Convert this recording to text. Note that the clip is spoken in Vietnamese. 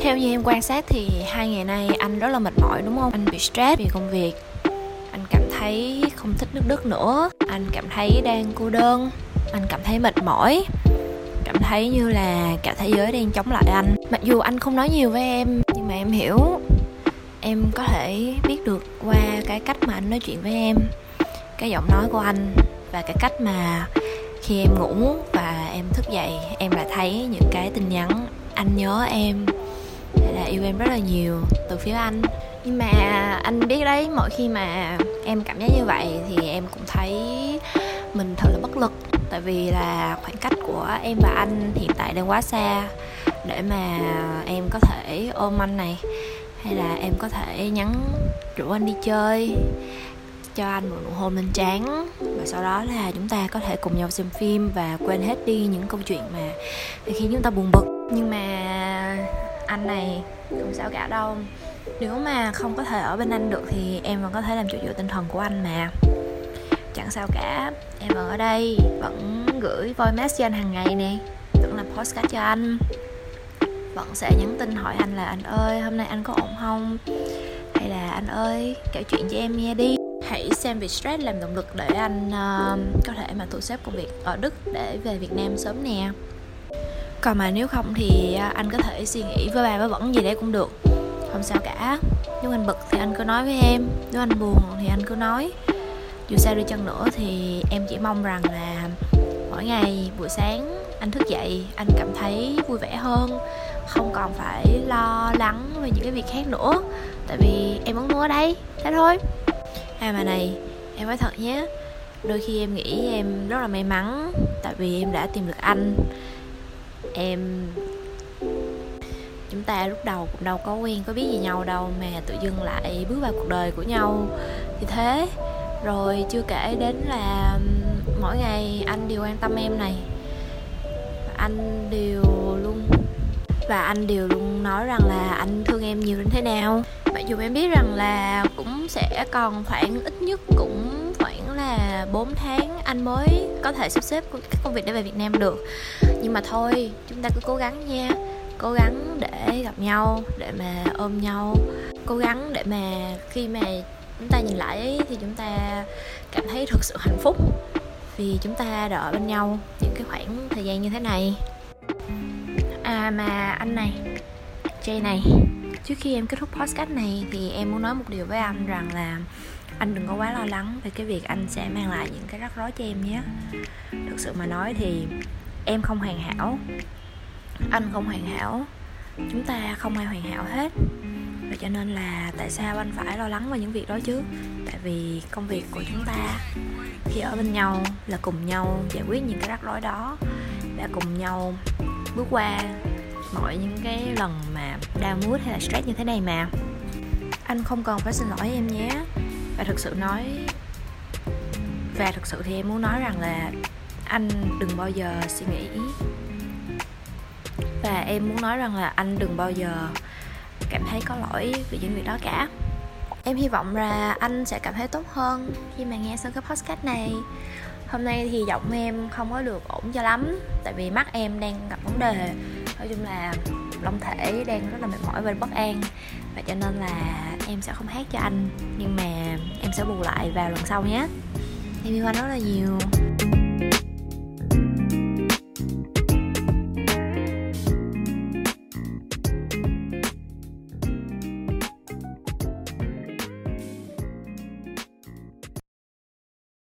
theo như em quan sát thì hai ngày nay anh rất là mệt mỏi, đúng không? Anh bị stress vì công việc. Anh cảm thấy không thích nước đức nữa. Anh cảm thấy đang cô đơn. Anh cảm thấy mệt mỏi. Cảm thấy như là cả thế giới đang chống lại anh. Mặc dù anh không nói nhiều với em, nhưng mà em hiểu. Em có thể biết được qua cái cách mà anh nói chuyện với em, cái giọng nói của anh và cái cách mà khi em ngủ và em thức dậy, em lại thấy những cái tin nhắn anh nhớ em là yêu em rất là nhiều, từ phía anh. Nhưng mà anh biết đấy, mỗi khi mà em cảm giác như vậy thì em cũng thấy mình thật là bất lực. Tại vì là khoảng cách của em và anh hiện tại đang quá xa để mà em có thể ôm anh này. Hay là em có thể nhắn rủ anh đi chơi, cho anh một nụ hôn lên trán. Và sau đó là chúng ta có thể cùng nhau xem phim và quên hết đi những câu chuyện mà khiến chúng ta buồn bực. Nhưng mà anh này không sao cả đâu. Nếu mà không có thể ở bên anh được thì em vẫn có thể làm chỗ dựa tinh thần của anh mà. Chẳng sao cả em vẫn ở đây vẫn gửi voice message cho anh hàng ngày nè vẫn làm postcard cho anh. Vẫn sẽ nhắn tin hỏi anh là anh ơi hôm nay anh có ổn không? Hay là anh ơi kể chuyện cho em nghe đi. Hãy xem việc stress làm động lực để anh uh, có thể mà thu xếp công việc ở đức để về việt nam sớm nè còn mà nếu không thì à, anh có thể suy nghĩ với bà với vẫn gì đấy cũng được. Không sao cả. Nếu anh bực thì anh cứ nói với em. Nếu anh buồn thì anh cứ nói. Dù sao đi chăng nữa thì em chỉ mong rằng là mỗi ngày buổi sáng anh thức dậy, anh cảm thấy vui vẻ hơn. Không còn phải lo lắng về những cái việc khác nữa. Tại vì em vẫn luôn ở đây. Thế thôi. À mà này, em nói thật nhé. Đôi khi em nghĩ em rất là may mắn. Tại vì em đã tìm được anh em, chúng ta lúc đầu cũng đâu có quen có biết gì nhau đâu mà tự dưng lại bước vào cuộc đời của nhau. Thì thế, rồi chưa kể đến là mỗi ngày anh đều quan tâm em này. Anh đều luôn, và anh đều luôn nói rằng là anh thương em nhiều đến thế nào. Mặc dù em biết rằng là cũng sẽ còn khoảng ít nhất cũng khoảng là 4 tháng anh mới có thể sắp xếp các công việc để về Việt Nam được nhưng mà thôi, chúng ta cứ cố gắng nha. Cố gắng để gặp nhau, để mà ôm nhau. Cố gắng để mà khi mà chúng ta nhìn lại thì chúng ta cảm thấy thực sự hạnh phúc. Vì chúng ta đã ở bên nhau những cái khoảng thời gian như thế này. À mà anh này, Jay này, trước khi em kết thúc podcast này thì em muốn nói một điều với anh rằng là anh đừng có quá lo lắng về cái việc anh sẽ mang lại những cái rắc rối cho em nhé. Thực sự mà nói thì em không hoàn hảo. Anh không hoàn hảo. Chúng ta không ai hoàn hảo hết. Và cho nên là tại sao anh phải lo lắng về những việc đó chứ? Tại vì công việc của chúng ta khi ở bên nhau là cùng nhau giải quyết những cái rắc rối đó và cùng nhau bước qua mọi những cái lần mà đau mút hay là stress như thế này mà. Anh không cần phải xin lỗi em nhé. Và thực sự nói, và thực sự thì em muốn nói rằng là anh đừng bao giờ suy nghĩ. Và em muốn nói rằng là anh đừng bao giờ cảm thấy có lỗi vì những việc đó cả. Em hy vọng là anh sẽ cảm thấy tốt hơn khi mà nghe xong cái podcast này. Hôm nay thì giọng em không có được ổn cho lắm, tại vì mắt em đang gặp vấn đề. Nói chung là long thể đang rất là mệt mỏi và bất an, và cho nên là em sẽ không hát cho anh. Nhưng mà em sẽ bù lại vào lần sau nhé. Em yêu anh rất là nhiều.